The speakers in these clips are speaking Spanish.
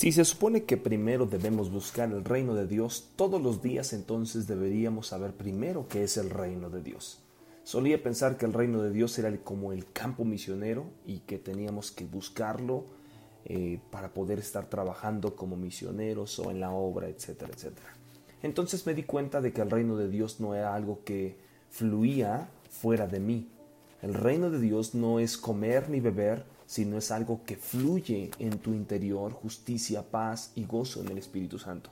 Si se supone que primero debemos buscar el reino de Dios todos los días, entonces deberíamos saber primero qué es el reino de Dios. Solía pensar que el reino de Dios era como el campo misionero y que teníamos que buscarlo eh, para poder estar trabajando como misioneros o en la obra, etcétera, etcétera. Entonces me di cuenta de que el reino de Dios no era algo que fluía fuera de mí. El reino de Dios no es comer ni beber, sino es algo que fluye en tu interior, justicia, paz y gozo en el Espíritu Santo.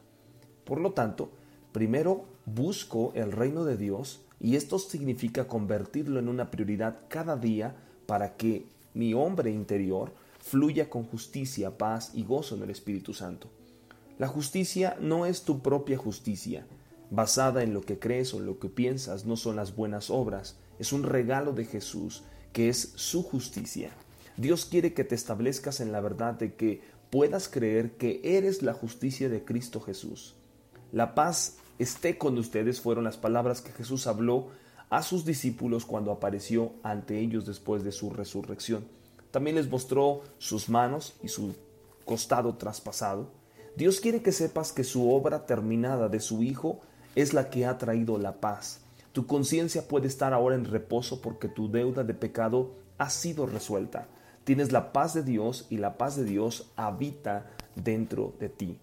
Por lo tanto, primero busco el reino de Dios y esto significa convertirlo en una prioridad cada día para que mi hombre interior fluya con justicia, paz y gozo en el Espíritu Santo. La justicia no es tu propia justicia, basada en lo que crees o en lo que piensas, no son las buenas obras, es un regalo de Jesús que es su justicia. Dios quiere que te establezcas en la verdad de que puedas creer que eres la justicia de Cristo Jesús. La paz esté con ustedes fueron las palabras que Jesús habló a sus discípulos cuando apareció ante ellos después de su resurrección. También les mostró sus manos y su costado traspasado. Dios quiere que sepas que su obra terminada de su Hijo es la que ha traído la paz. Tu conciencia puede estar ahora en reposo porque tu deuda de pecado ha sido resuelta. Tienes la paz de Dios y la paz de Dios habita dentro de ti.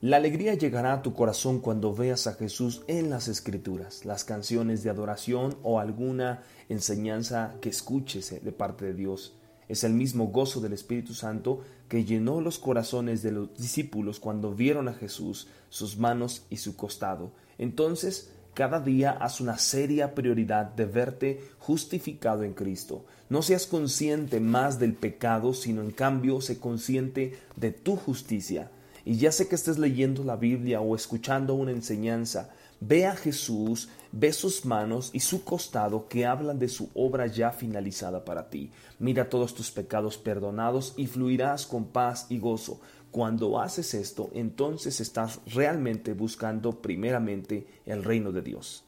La alegría llegará a tu corazón cuando veas a Jesús en las escrituras, las canciones de adoración o alguna enseñanza que escuches de parte de Dios. Es el mismo gozo del Espíritu Santo que llenó los corazones de los discípulos cuando vieron a Jesús, sus manos y su costado. Entonces cada día haz una seria prioridad de verte justificado en Cristo. No seas consciente más del pecado, sino en cambio sé consciente de tu justicia. Y ya sé que estés leyendo la Biblia o escuchando una enseñanza, ve a Jesús, ve sus manos y su costado que hablan de su obra ya finalizada para ti. Mira todos tus pecados perdonados y fluirás con paz y gozo cuando haces esto, entonces estás realmente buscando primeramente el reino de Dios.